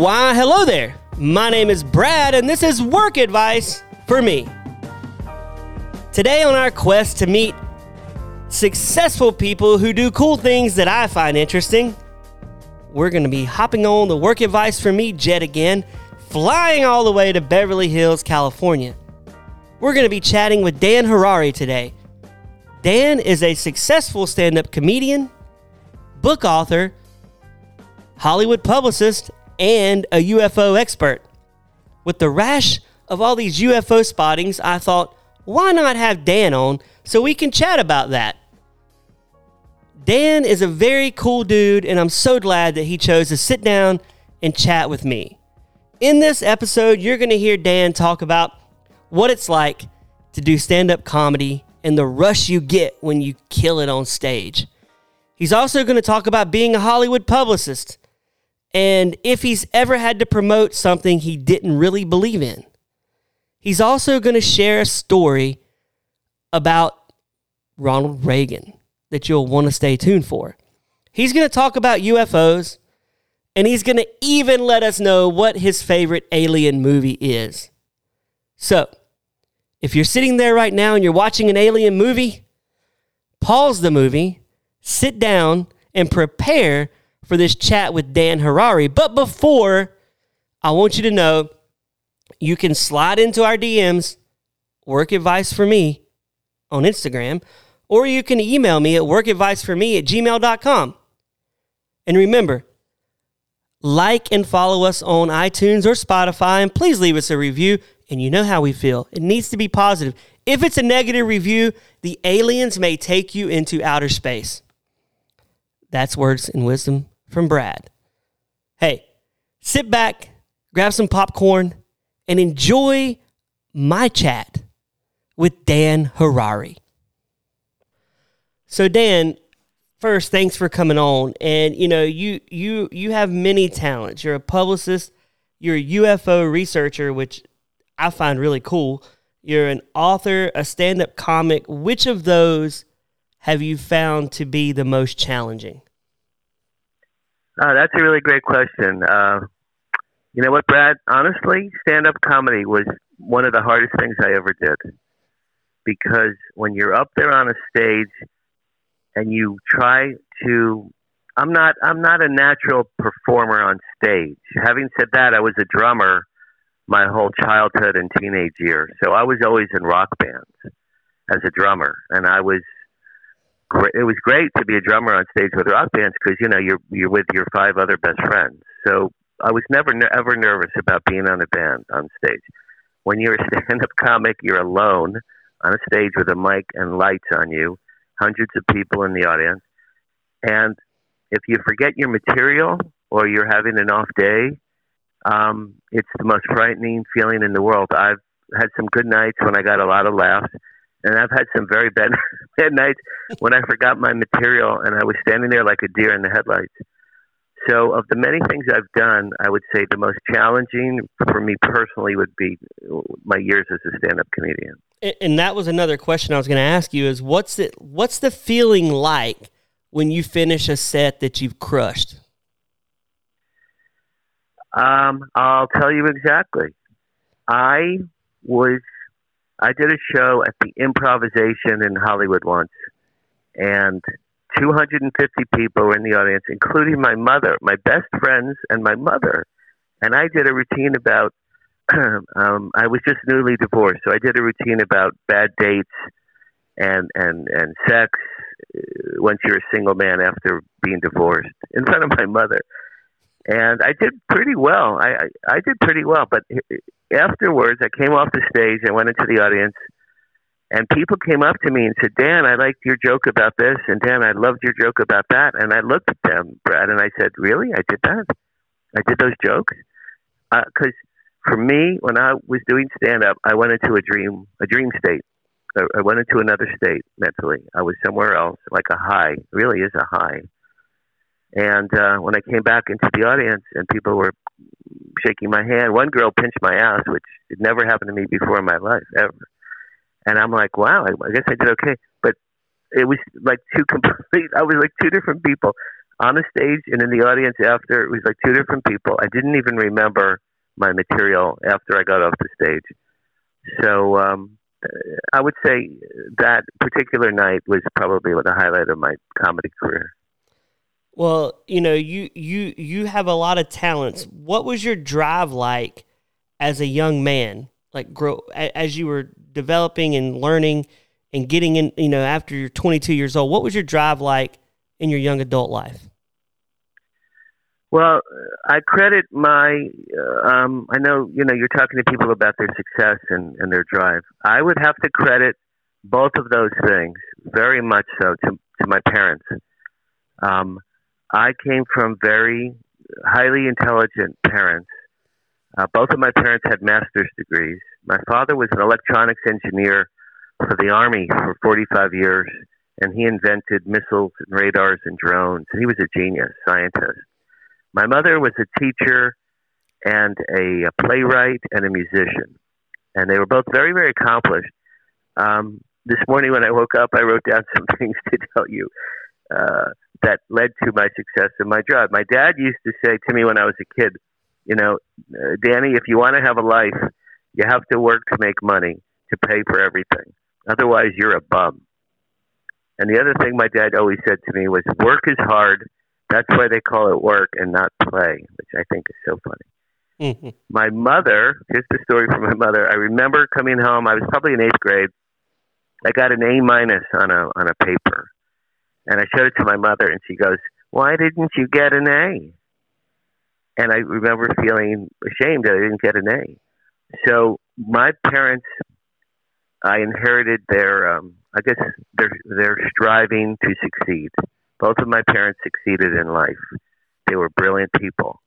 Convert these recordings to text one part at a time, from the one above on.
Why, hello there. My name is Brad, and this is work advice for me. Today, on our quest to meet successful people who do cool things that I find interesting, we're going to be hopping on the work advice for me jet again, flying all the way to Beverly Hills, California. We're going to be chatting with Dan Harary today. Dan is a successful stand up comedian, book author, Hollywood publicist, and a UFO expert. With the rash of all these UFO spottings, I thought, why not have Dan on so we can chat about that? Dan is a very cool dude, and I'm so glad that he chose to sit down and chat with me. In this episode, you're going to hear Dan talk about what it's like to do stand up comedy and the rush you get when you kill it on stage. He's also going to talk about being a Hollywood publicist and if he's ever had to promote something he didn't really believe in. He's also going to share a story about Ronald Reagan that you'll want to stay tuned for. He's going to talk about UFOs, and he's going to even let us know what his favorite alien movie is. So, if you're sitting there right now and you're watching an alien movie, pause the movie, sit down, and prepare for this chat with Dan Harary. But before, I want you to know you can slide into our DMs, work advice for me on Instagram, or you can email me at workadviceforme at gmail.com. And remember, like and follow us on iTunes or Spotify, and please leave us a review. And you know how we feel. It needs to be positive. If it's a negative review, the aliens may take you into outer space. That's words and wisdom from Brad. Hey, sit back, grab some popcorn, and enjoy my chat with Dan Harary. So, Dan, first, thanks for coming on. And you know, you you you have many talents. You're a publicist. You're a UFO researcher, which I find really cool. You're an author, a stand-up comic. Which of those have you found to be the most challenging? Uh, that's a really great question. Uh, you know what, Brad? Honestly, stand up comedy was one of the hardest things I ever did. Because when you're up there on a stage and you try to I'm not I'm not a natural performer on stage. Having said that, I was a drummer my whole childhood and teenage years. So I was always in rock bands as a drummer and I was it was great to be a drummer on stage with rock bands because you know you're you're with your five other best friends. So I was never ever nervous about being on a band on stage. When you're a stand-up comic, you're alone on a stage with a mic and lights on you, hundreds of people in the audience, and if you forget your material or you're having an off day, um, it's the most frightening feeling in the world. I've had some good nights when I got a lot of laughs and I've had some very bad bad nights when I forgot my material and I was standing there like a deer in the headlights. So, of the many things I've done, I would say the most challenging for me personally would be my years as a stand-up comedian. And that was another question I was going to ask you: is what's it? What's the feeling like when you finish a set that you've crushed? Um, I'll tell you exactly. I was I did a show at the Improvisation in Hollywood once, and 250 people were in the audience, including my mother, my best friends, and my mother. And I did a routine about. um, I was just newly divorced, so I did a routine about bad dates and and and sex uh, once you're a single man after being divorced in front of my mother and I did pretty well. I, I I did pretty well, but afterwards, I came off the stage. I went into the audience, and people came up to me and said, "Dan, I liked your joke about this," and "Dan, I loved your joke about that." And I looked at them, Brad, and I said, "Really? I did that? I did those jokes?" Because uh, for me, when I was doing stand up, I went into a dream, a dream state. I went into another state mentally. I was somewhere else, like a high. It really is a high and uh, when I came back into the audience and people were shaking my hand, one girl pinched my ass, which had never happened to me before in my life ever. And I'm like, wow, I, guess I did okay. But it was like two complete. I was like two different people. on the stage and in the audience after. It was like two different people. I didn't even remember my material after I got off the stage. So um, I would say that particular night was probably the highlight of my comedy career. Well, you know, you you you have a lot of talents. What was your drive like as a young man? Like grow as you were developing and learning and getting in, you know, after you're 22 years old. What was your drive like in your young adult life? Well, I credit my. Uh, um, I know you know you're talking to people about their success and, and their drive. I would have to credit both of those things very much so to to my parents. Um, I came from very highly intelligent parents. Uh, both of my parents had master's degrees. My father was an electronics engineer for the Army for 45 years, and he invented missiles and radars and drones. He was a genius scientist. My mother was a teacher and a, a playwright and a musician, and they were both very, very accomplished. Um, this morning when I woke up, I wrote down some things to tell you. Uh, that led to my success in my job. My dad used to say to me when I was a kid, you know, uh, Danny, if you want to have a life, you have to work to make money to pay for everything. Otherwise, you're a bum. And the other thing my dad always said to me was, work is hard. That's why they call it work and not play, which I think is so funny. Mm-hmm. My mother, here's the story from my mother. I remember coming home. I was probably in eighth grade. I got an A minus on a on a paper, and I showed it to my mother, and she goes, Why didn't you get an A? And I remember feeling ashamed that I didn't get an A. So my parents, I inherited their, um, I guess, their, their striving to succeed. Both of my parents succeeded in life. They were brilliant people.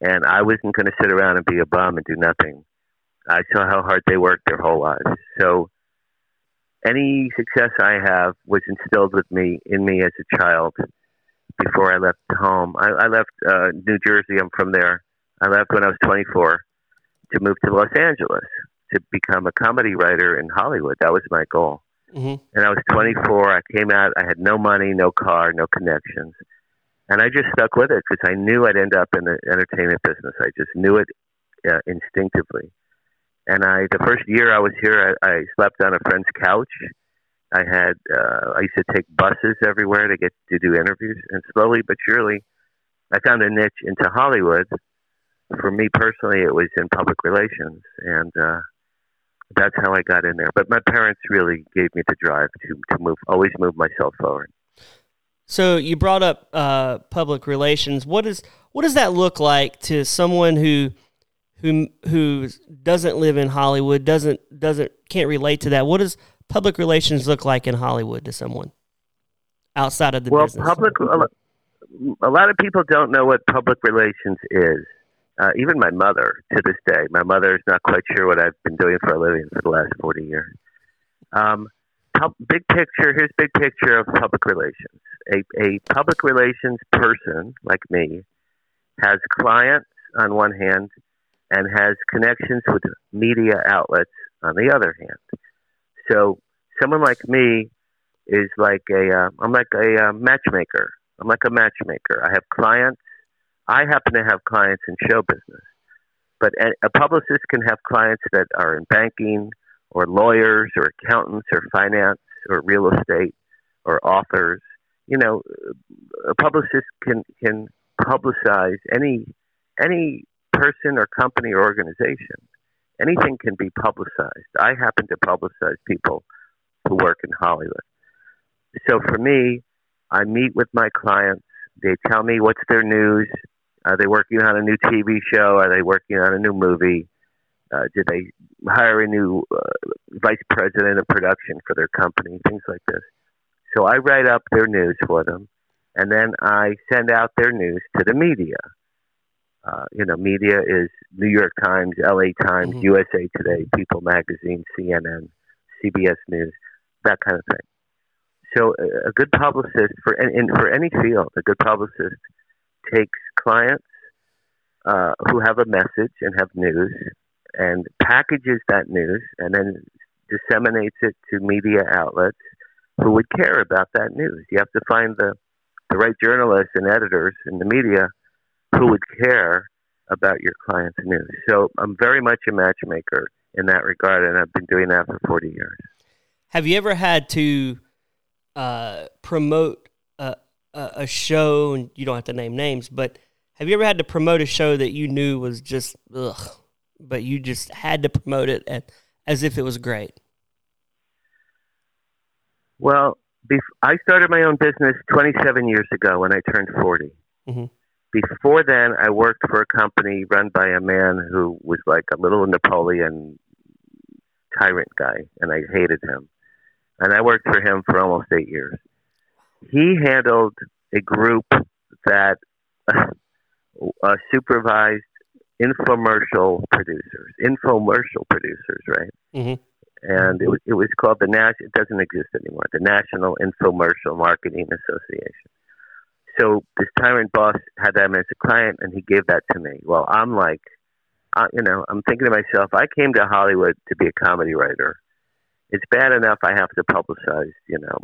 And I wasn't going to sit around and be a bum and do nothing. I saw how hard they worked their whole lives. So any success I have was instilled with me in me as a child before I left home. I, I left uh, New Jersey. I'm from there. I left when I was 24 to move to Los Angeles to become a comedy writer in Hollywood. That was my goal. Mm-hmm. And I was 24. I came out. I had no money, no car, no connections, and I just stuck with it because I knew I'd end up in the entertainment business. I just knew it uh, instinctively. And I, the first year I was here, I, I slept on a friend's couch. I had, uh, I used to take buses everywhere to get to do interviews. And slowly but surely, I found a niche into Hollywood. For me personally, it was in public relations, and uh, that's how I got in there. But my parents really gave me the drive to to move, always move myself forward. So you brought up uh, public relations. What is what does that look like to someone who who who doesn't live in Hollywood doesn't doesn't can't relate to that. What does public relations look like in Hollywood to someone outside of the well, business? public. A lot of people don't know what public relations is. Uh, even my mother, to this day, my mother is not quite sure what I've been doing for a living for the last forty years. Um, big picture. Here's big picture of public relations. A, a public relations person like me has clients on one hand and has connections with media outlets on the other hand. So someone like me is like a uh, I'm like a uh, matchmaker. I'm like a matchmaker. I have clients. I happen to have clients in show business, but a publicist can have clients that are in banking or lawyers or accountants or finance or real estate or authors. You know, a publicist can can publicize any any person or company or organization. Anything can be publicized. I happen to publicize people who work in Hollywood. So for me, I meet with my clients. They tell me what's their news. Are they working on a new TV show? Are they working on a new movie? Uh, did they hire a new uh, vice president of production for their company? Things like this. So I write up their news for them, and then I send out their news to the media. Uh, you know, media is New York Times, LA Times, mm-hmm. USA Today, People Magazine, CNN, CBS News, that kind of thing. So a, a good publicist for in, for any field, a good publicist takes clients uh, who have a message and have news, and packages that news, and then disseminates it to media outlets who would care about that news. You have to find the the right journalists and editors in the media who would care about your client's news. So I'm very much a matchmaker in that regard, and I've been doing that for 40 years. Have you ever had to uh, promote a, a show, and you don't have to name names, but have you ever had to promote a show that you knew was just ugh, but you just had to promote it at, as if it was great? Well, I started my own business 27 years ago when I turned 40. Mm-hmm. Before then, I worked for a company run by a man who was like a little Napoleon tyrant guy, and I hated him. And I worked for him for almost eight years. He handled a group that uh, supervised infomercial producers, infomercial producers, right? Mm-hmm and it was, it was called the National, It doesn't exist anymore. The National Infomercial Marketing Association. So this tyrant boss had them as a client, and he gave that to me. Well, I'm like, uh, you know, I'm thinking to myself, I came to Hollywood to be a comedy writer. It's bad enough I have to publicize, you know,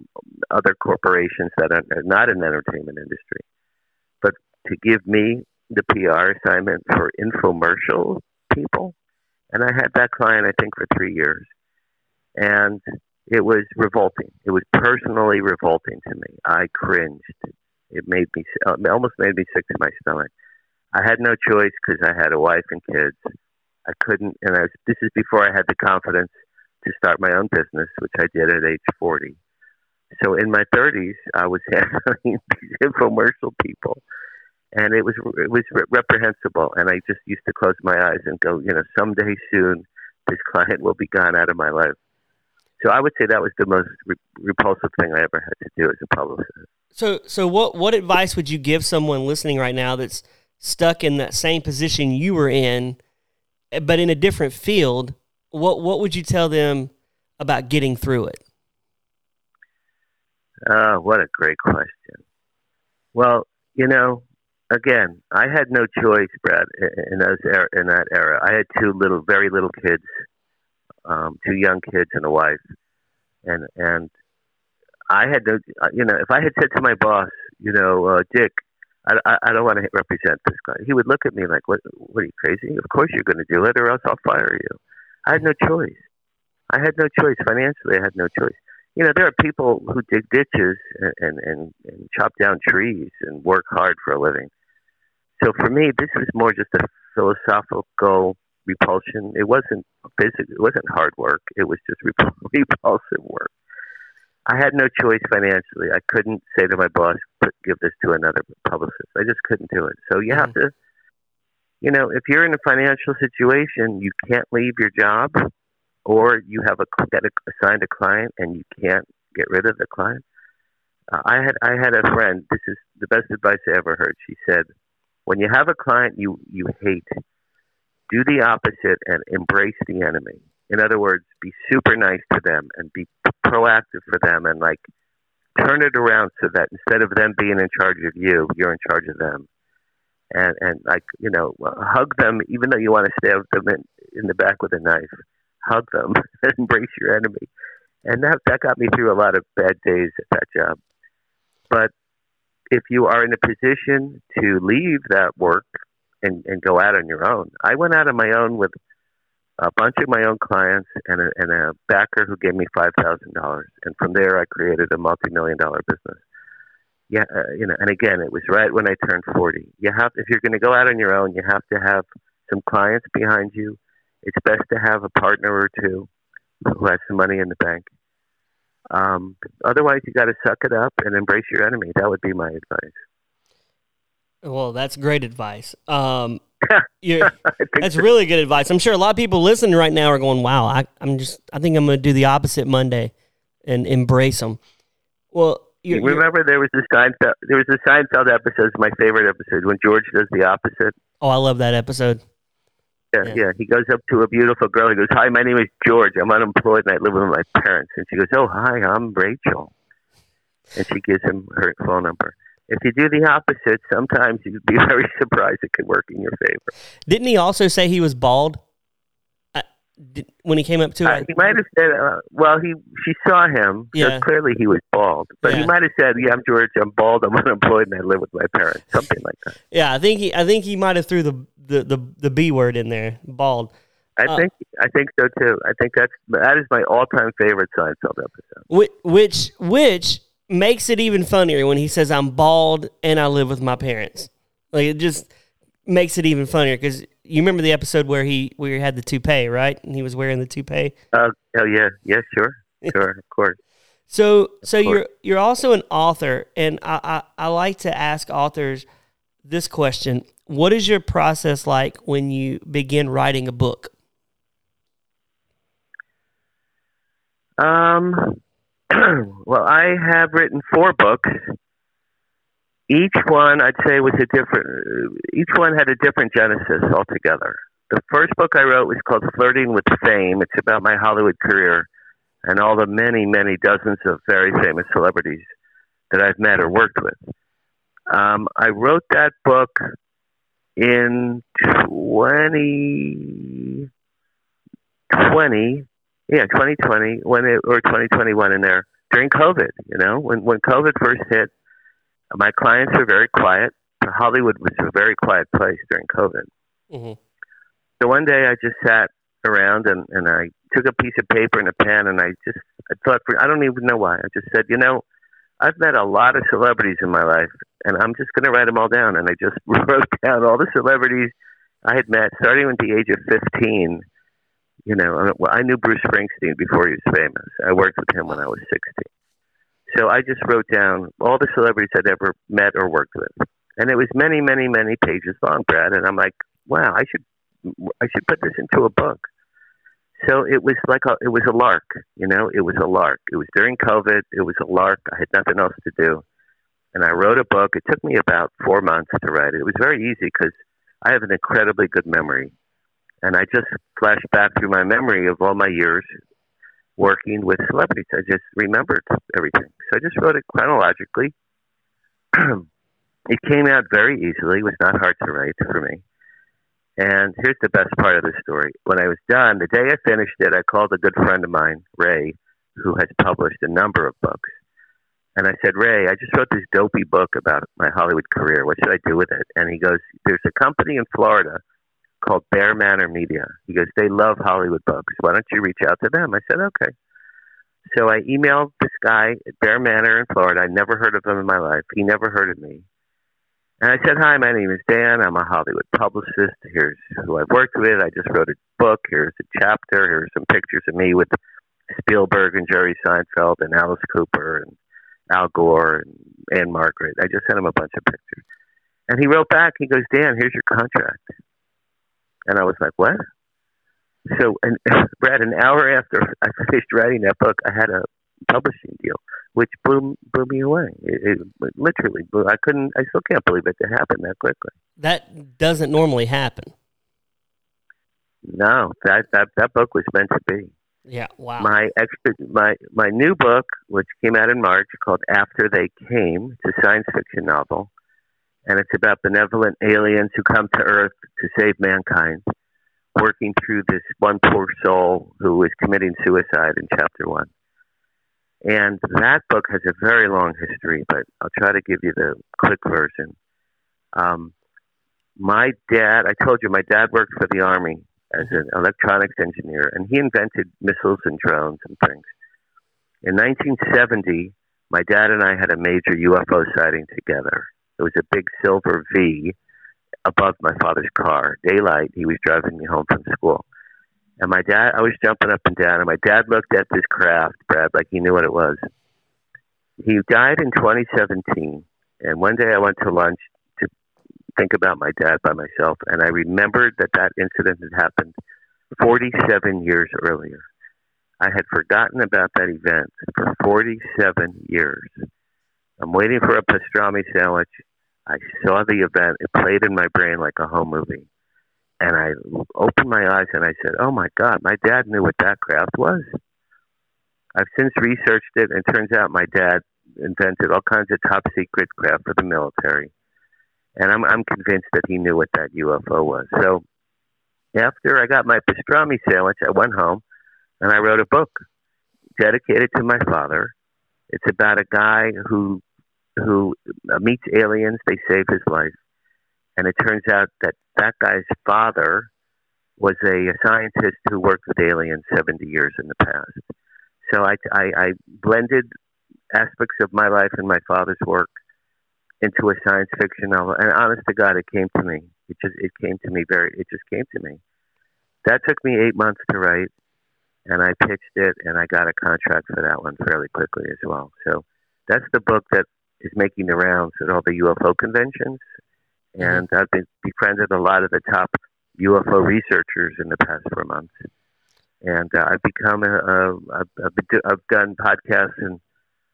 other corporations that are not in the entertainment industry, but to give me the PR assignment for infomercial people, and I had that client I think for three years and it was revolting. It was personally revolting to me. I cringed. It made me uh, it almost made me sick to my stomach. I had no choice because I had a wife and kids. I couldn't, and I was, this is before I had the confidence to start my own business, which I did at age 40. So in my 30s, I was handling these infomercial people, and it was it was reprehensible. And I just used to close my eyes and go, you know, someday soon, this client will be gone out of my life. So I would say that was the most re- repulsive thing I ever had to do as a publicist. So, so what what advice would you give someone listening right now that's stuck in that same position you were in, but in a different field? What what would you tell them about getting through it? Uh, what a great question. Well, you know, again, I had no choice, Brad, in those er- in that era. I had two little, very little kids um, two young kids and a wife, and and I had to, uh, you know, if I had said to my boss, you know, uh, Dick, I, I, don't want to represent this guy, he would look at me like, what, what are you crazy? Of course you're going to do it, or else I'll fire you. I had no choice. I had no choice financially. I had no choice. You know, there are people who dig ditches and, and, and, and chop down trees and work hard for a living. So for me, this was more just a philosophical repulsion. It wasn't physical. It wasn't hard work. It was just repulsive work. I had no choice financially. I couldn't say to my boss, give this to another publicist." I just couldn't do it. So you have mm-hmm. to, you know, if you're in a financial situation, you can't leave your job, or you have a get a, assigned a client and you can't get rid of the client. Uh, I had I had a friend. This is the best advice I ever heard. She said, "When you have a client you you hate, do the opposite and embrace the enemy. In other words, be super nice to them and be proactive for them and like turn it around so that instead of them being in charge of you, you're in charge of them. And and like you know, hug them even though you want to stab them in, in the back with a knife. Hug them, embrace your enemy, and that that got me through a lot of bad days at that job. But if you are in a position to leave that work and, and go out on your own. I went out on my own with a bunch of my own clients and a, and a backer who gave me five thousand dollars, and from there I created a multi-million dollar business. Yeah, uh, you know, and again, it was right when I turned forty. You have, if you're going to go out on your own, you have to have some clients behind you. It's best to have a partner or two who has some money in the bank. Um, otherwise, you got to suck it up and embrace your enemy. That would be my advice. Well, that's great advice. Um, that's really good advice. I'm sure a lot of people listening right now are going, "Wow, I, am just. I think I'm going to do the opposite Monday, and embrace them." Well, you're, remember there was this Seinfeld. There was a Seinfeld episode. My favorite episode when George does the opposite. Oh, I love that episode. Yeah, yeah, yeah. He goes up to a beautiful girl. He goes, "Hi, my name is George. I'm unemployed and I live with my parents." And she goes, "Oh, hi, I'm Rachel." And she gives him her phone number if you do the opposite, sometimes you'd be very surprised it could work in your favor. Didn't he also say he was bald? did, when he came up to Uh, he might have said, uh, "Well, he she saw him. Yeah. So clearly he was bald, but Yeah. he might have said, "Yeah, I'm George. I'm bald. I'm unemployed, and I live with my parents." Something like that. Yeah, I think he I think he might have threw the the the, the B word in there, bald. I Uh, think I think so too. I think that's that is my all-time favorite Seinfeld episode. Which which which makes it even funnier when he says I'm bald and I live with my parents. Like it just makes it even funnier because you remember the episode where he where he had the toupee, right? And he was wearing the toupee. Uh, oh yeah, yeah, sure, sure, of course. So so course. you're you're also an author, and I, I I like to ask authors this question: What is your process like when you begin writing a book? Um, well, I have written four books. Each one, I'd say, was a different. Each one had a different genesis altogether. The first book I wrote was called "Flirting with Fame." It's about my Hollywood career and all the many, many dozens of very famous celebrities that I've met or worked with. Um, I wrote that book in 2020, yeah, 2020, when it, or 2021 in there during COVID, you know, when, when COVID first hit, my clients were very quiet. Hollywood was a very quiet place during COVID. Mm-hmm. So one day I just sat around and, and I took a piece of paper and a pen and I just, I thought, for, I don't even know why. I just said, you know, I've met a lot of celebrities in my life and I'm just going to write them all down. And I just wrote down all the celebrities I had met starting at the age of 15. You know, I knew Bruce Springsteen before he was famous. I worked with him when I was 16. So I just wrote down all the celebrities I'd ever met or worked with. And it was many, many, many pages long, Brad. And I'm like, wow, I should, I should put this into a book. So it was like a, it was a lark, you know, it was a lark. It was during COVID. It was a lark. I had nothing else to do. And I wrote a book. It took me about four months to write it. It was very easy because I have an incredibly good memory. And I just flashed back through my memory of all my years working with celebrities. I just remembered everything. So I just wrote it chronologically. it came out very easily. It was not hard to write for me. And here's the best part of the story. When I was done, the day I finished it, I called a good friend of mine, Ray, who has published a number of books. And I said, Ray, I just wrote this dopey book about my Hollywood career. What should I do with it? And he goes, There's a company in Florida called BearManor Media. He goes, They love Hollywood books. Why don't you reach out to them? I said, Okay. So I emailed this guy at Bear Manor in Florida. I never heard of him in my life. He never heard of me. And I said, Hi, my name is Dan. I'm a Hollywood publicist. Here's who I've worked with. I just wrote a book. Here's a chapter. Here's some pictures of me with Spielberg and Jerry Seinfeld and Alice Cooper and Al Gore and Ann-Margret. I just sent him a bunch of pictures. And he wrote back, he goes, Dan, here's your contract. And I was like, What? So, and Brad, an hour after I finished writing that book, I had a publishing deal, which blew blew me away. It, it literally blew. I couldn't. I still can't believe it happened that quickly. That doesn't normally happen. No, that that that book was meant to be. Yeah. Wow. My extra, my my new book, which came out in March, called After They Came. It's a science fiction novel, and it's about benevolent aliens who come to Earth to save mankind, working through this one poor soul who is committing suicide in chapter one. And that book has a very long history, but I'll try to give you the quick version. Um, my dad, I told you, my dad worked for the Army as an electronics engineer, and he invented missiles and drones and things. In 1970, my dad and I had a major UFO sighting together. It was a big silver V above my father's car. Daylight, he was driving me home from school. And my dad, I was jumping up and down, and my dad looked at this craft, Brad, like he knew what it was. He died in 2017, and one day I went to lunch to think about my dad by myself, and I remembered that that incident had happened 47 years earlier. I had forgotten about that event for 47 years. I'm waiting for a pastrami sandwich. I saw the event. It played in my brain like a home movie. And I opened my eyes and I said, Oh my God, my dad knew what that craft was. I've since researched it, and turns out my dad invented all kinds of top secret craft for the military. And I'm, I'm convinced that he knew what that UFO was. So after I got my pastrami sandwich, I went home and I wrote a book dedicated to my father. It's about a guy who who meets aliens. They save his life, and it turns out that that guy's father was a, scientist who worked with aliens 70 years in the past. So I, I, I blended aspects of my life and my father's work into a science fiction novel. And honest to God, it came to me. It just it came to me very. It just came to me. That took me eight months to write, and I pitched it, and I got a contract for that one fairly quickly as well. So that's the book that is making the rounds at all the UFO conventions, mm-hmm. and I've been befriended a lot of the top UFO researchers in the past four months, and uh, I've become a, a I've, I've, I've done podcasts and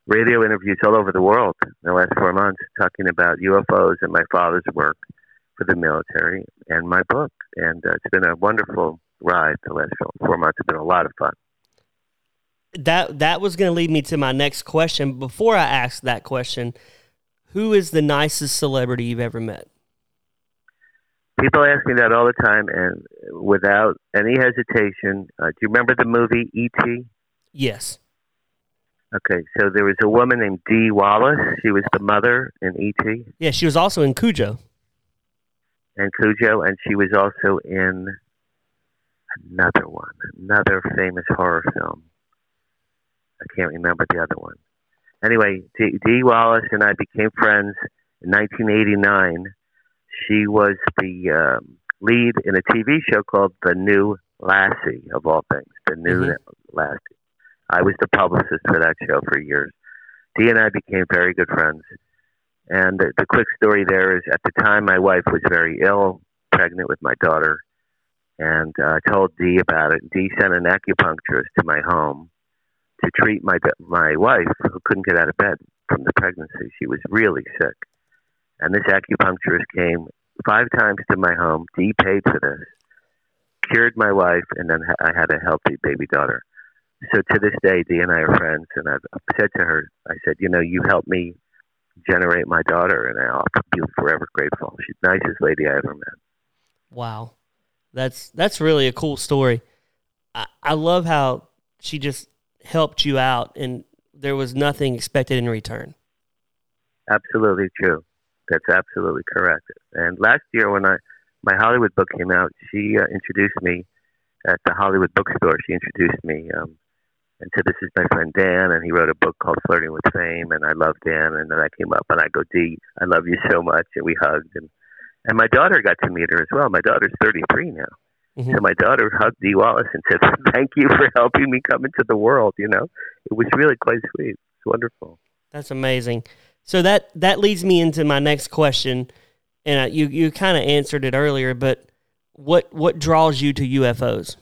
radio interviews all over the world in the last four months talking about UFOs and my father's work for the military and my book. And uh, it's been a wonderful ride the last four months. It's been a lot of fun. That that was going to lead me to my next question. Before I ask that question, who is the nicest celebrity you've ever met? People ask me that all the time, and without any hesitation. Uh, do you remember the movie E.T.? Yes. Okay, so there was a woman named Dee Wallace. She was the mother in E.T. Yeah, she was also in Cujo. And Cujo, and she was also in another one, another famous horror film. I can't remember the other one. Anyway, Dee, Dee Wallace and I became friends in 1989. She was the um, lead in a TV show called The New Lassie, of all things. The New mm-hmm. Lassie. I was the publicist for that show for years. Dee and I became very good friends. And the, the quick story there is at the time my wife was very ill, pregnant with my daughter, and uh, I told Dee about it. Dee sent an acupuncturist to my home to treat my my wife who couldn't get out of bed from the pregnancy. She was really sick, and this acupuncturist came five times to my home. Dee paid for this, cured my wife, and then I had a healthy baby daughter so to this day, Dee and I are friends, and I've said to her, I said, you know, you helped me generate my daughter, and I'll be forever grateful. She's the nicest lady I ever met. Wow, that's that's really a cool story. I, I love how she just helped you out, and there was nothing expected in return. Absolutely true. That's absolutely correct. And last year, when I my Hollywood book came out, she uh, introduced me at the Hollywood bookstore. She introduced me um, and said, "This is my friend Dan," and he wrote a book called Flirting with Fame, and I love Dan. And then I came up and I go, "Dee, I love you so much," and we hugged, and and my daughter got to meet her as well. My daughter's 33 now. Mm-hmm. So my daughter hugged Dee Wallace and said, "Thank you for helping me come into the world." You know, it was really quite sweet. It's wonderful. That's amazing. So that that leads me into my next question, and you you kind of answered it earlier, but what what draws you to UFOs?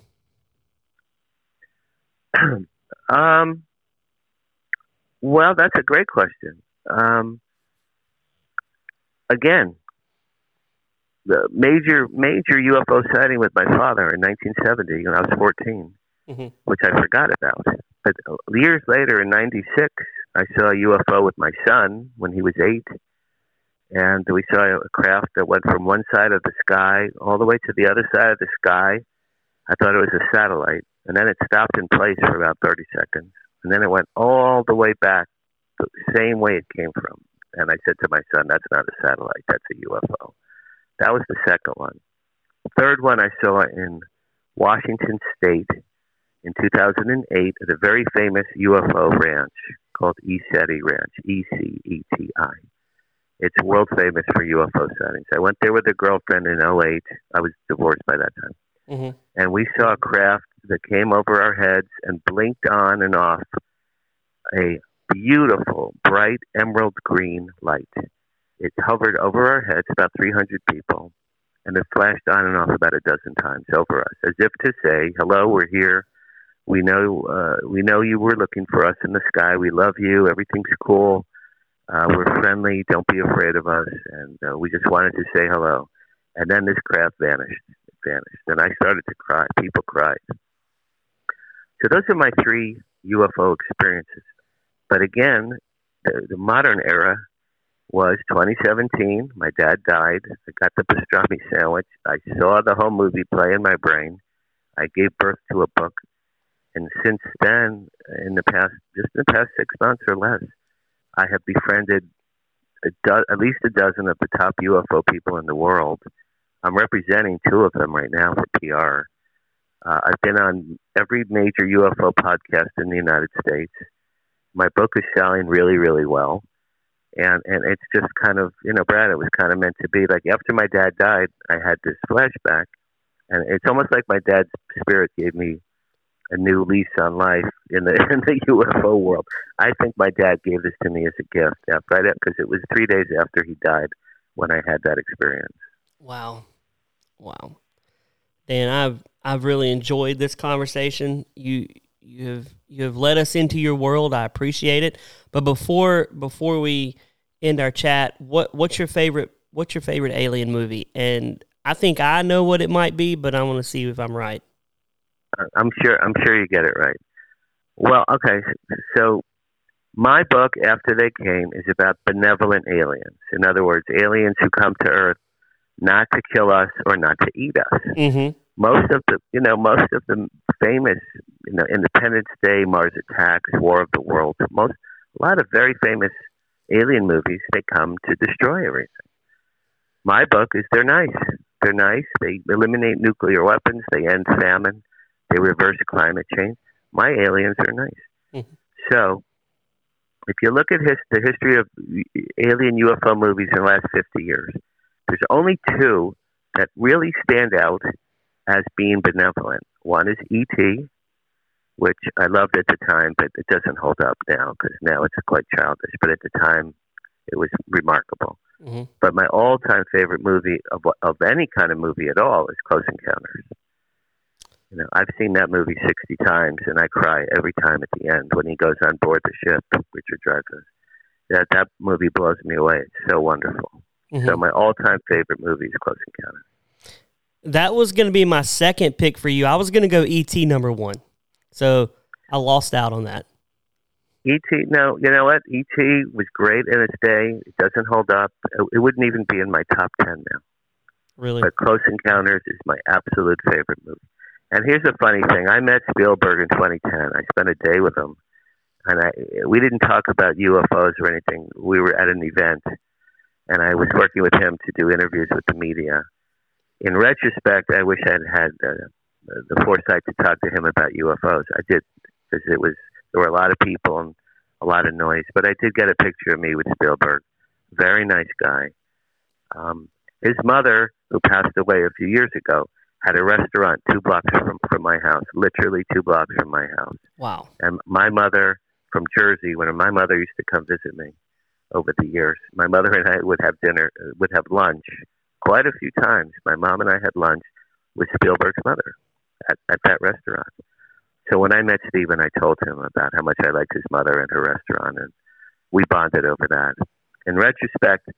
Um, well, that's a great question. Um, again, the major major UFO sighting with my father in 1970 when I was 14, mm-hmm. which I forgot about. But years later, in '96, I saw a UFO with my son when he was eight, and we saw a craft that went from one side of the sky all the way to the other side of the sky. I thought it was a satellite, and then it stopped in place for about 30 seconds, and then it went all the way back the same way it came from. And I said to my son, "That's not a satellite. That's a UFO." That was the second one. The third one I saw in Washington State in 2008 at a very famous UFO ranch called ECETI Ranch, E C E T I. It's world famous for UFO sightings. I went there with a girlfriend in 08. I was divorced by that time. Mm-hmm. And we saw a craft that came over our heads and blinked on and off a beautiful, bright emerald green light. It hovered over our heads, about 300 people, and it flashed on and off about a dozen times over us, as if to say, "Hello, we're here. We know, uh, we know you were looking for us in the sky. We love you. Everything's cool. Uh, we're friendly. Don't be afraid of us." And uh, we just wanted to say hello. And then this craft vanished vanished. And I started to cry. People cried. So those are my three UFO experiences. But again, the, the modern era was 2017. My dad died. I got the pastrami sandwich. I saw the whole movie play in my brain. I gave birth to a book. And since then, in the past, just in the past six months or less, I have befriended do- at least a dozen of the top UFO people in the world. I'm representing two of them right now for PR. Uh, I've been on every major UFO podcast in the United States. My book is selling really, really well and and it's just kind of you know Brad it was kind of meant to be like after my dad died I had this flashback. And it's almost like my dad's spirit gave me a new lease on life in the in the UFO world. I think my dad gave this to me as a gift right because it was 3 days after he died when I had that experience. Wow. Wow. Dan I've I've really enjoyed this conversation. You you have you have led us into your world. I appreciate it. But before before we end our chat, what what's your favorite what's your favorite alien movie? And I think I know what it might be, but I want to see if I'm right. I'm sure I'm sure you get it right. Well, okay. So my book after they came is about benevolent aliens. In other words, aliens who come to Earth not to kill us or not to eat us. Mm-hmm most of the you know most of the famous you know Independence Day, Mars Attacks, War of the Worlds, most a lot of very famous alien movies they come to destroy everything. My book is they're nice. They're nice. They eliminate nuclear weapons. They end famine. They reverse climate change. My aliens are nice. Mm-hmm. So, if you look at his, the history of alien UFO movies in the last 50 years, there's only two that really stand out as being benevolent. One is E.T., which I loved at the time, but it doesn't hold up now because now it's quite childish. But at the time, it was remarkable. Mm-hmm. But my all-time favorite movie of of any kind of movie at all is Close Encounters. You know, I've seen that movie sixty times, and I cry every time at the end when he goes on board the ship. Richard Dreyfuss. That that movie blows me away. It's so wonderful. Mm-hmm. So my all-time favorite movie is Close Encounters that was going to be my second pick for you. I was going to go ET number one, so I lost out on that. ET, no, you know what? ET was great in its day. It doesn't hold up. It wouldn't even be in my top ten now. Really? But Close Encounters is my absolute favorite movie. And here's a funny thing: I met Spielberg in 2010. I spent a day with him, and I we didn't talk about UFOs or anything. We were at an event, and I was working with him to do interviews with the media in retrospect, I wish I'd had uh, the foresight to talk to him about UFOs. I did because it was there were a lot of people and a lot of noise, but I did get a picture of me with Spielberg. Very nice guy. Um, his mother, who passed away a few years ago, had a restaurant two blocks from from my house, literally two blocks from my house. Wow! And my mother from Jersey, when my mother used to come visit me over the years, my mother and I would have dinner, would have lunch quite a few times. My mom and I had lunch with Spielberg's mother at, at that restaurant. So when I met Steven, I told him about how much I liked his mother and her restaurant, and we bonded over that. In retrospect,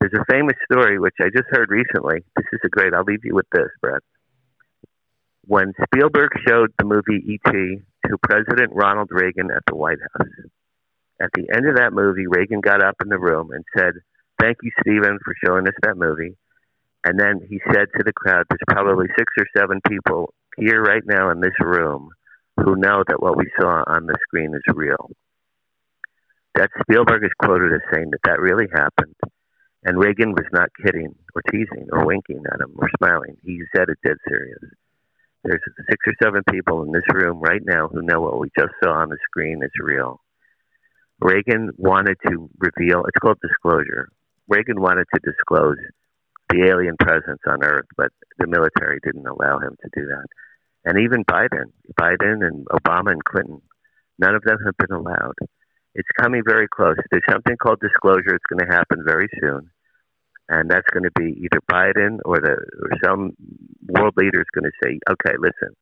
there's a famous story which I just heard recently. This is a great. I'll leave you with this, Brett. When Spielberg showed the movie E.T. to President Ronald Reagan at the White House, at the end of that movie, Reagan got up in the room and said, "Thank you, Steven, for showing us that movie." And then he said to the crowd, there's probably six or seven people here right now in this room who know that what we saw on the screen is real. That Spielberg is quoted as saying that that really happened. And Reagan was not kidding or teasing or winking at him or smiling. He said it dead serious. There's six or seven people in this room right now who know what we just saw on the screen is real. Reagan wanted to reveal, it's called disclosure. Reagan wanted to disclose the alien presence on Earth, but the military didn't allow him to do that. And even Biden, Biden and Obama and Clinton, none of them have been allowed. It's coming very close. There's something called disclosure. It's going to happen very soon, and that's going to be either Biden or the or some world leader is going to say, "Okay, listen,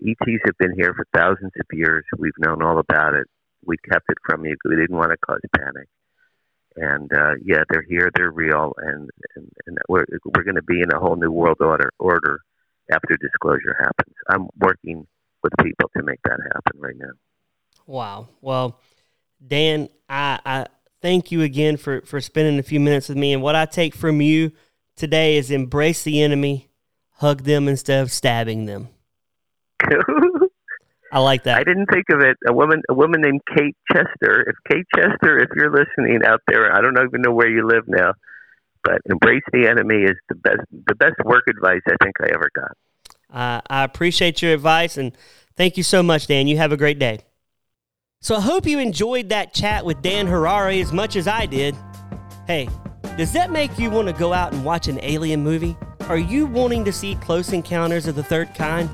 ETs have been here for thousands of years. We've known all about it. We kept it from you. We didn't want to cause panic." and uh, yeah, they're here, they're real, and and, and we're we're going to be in a whole new world order order after disclosure happens. I'm working with people to make that happen right now. Wow. Well, Dan, I, I thank you again for, for spending a few minutes with me. And what I take from you today is embrace the enemy, hug them instead of stabbing them. I like that. I didn't think of it. A woman, a woman named Kate Chester. If Kate Chester, if you're listening out there, I don't even know where you live now, but embrace the enemy is the best, the best work advice I think I ever got. Uh, I appreciate your advice and thank you so much, Dan. You have a great day. So I hope you enjoyed that chat with Dan Harary as much as I did. Hey, does that make you want to go out and watch an alien movie? Are you wanting to see Close Encounters of the Third Kind?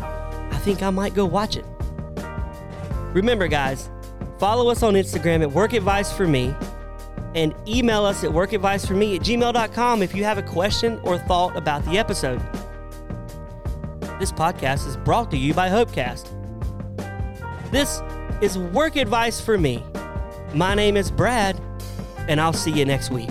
I think I might go watch it. Remember, guys, follow us on Instagram at Work Advice for Me and email us at workadviceforme at gmail.com if you have a question or thought about the episode. This podcast is brought to you by Hopecast. This is work advice for me. My name is Brad, and I'll see you next week.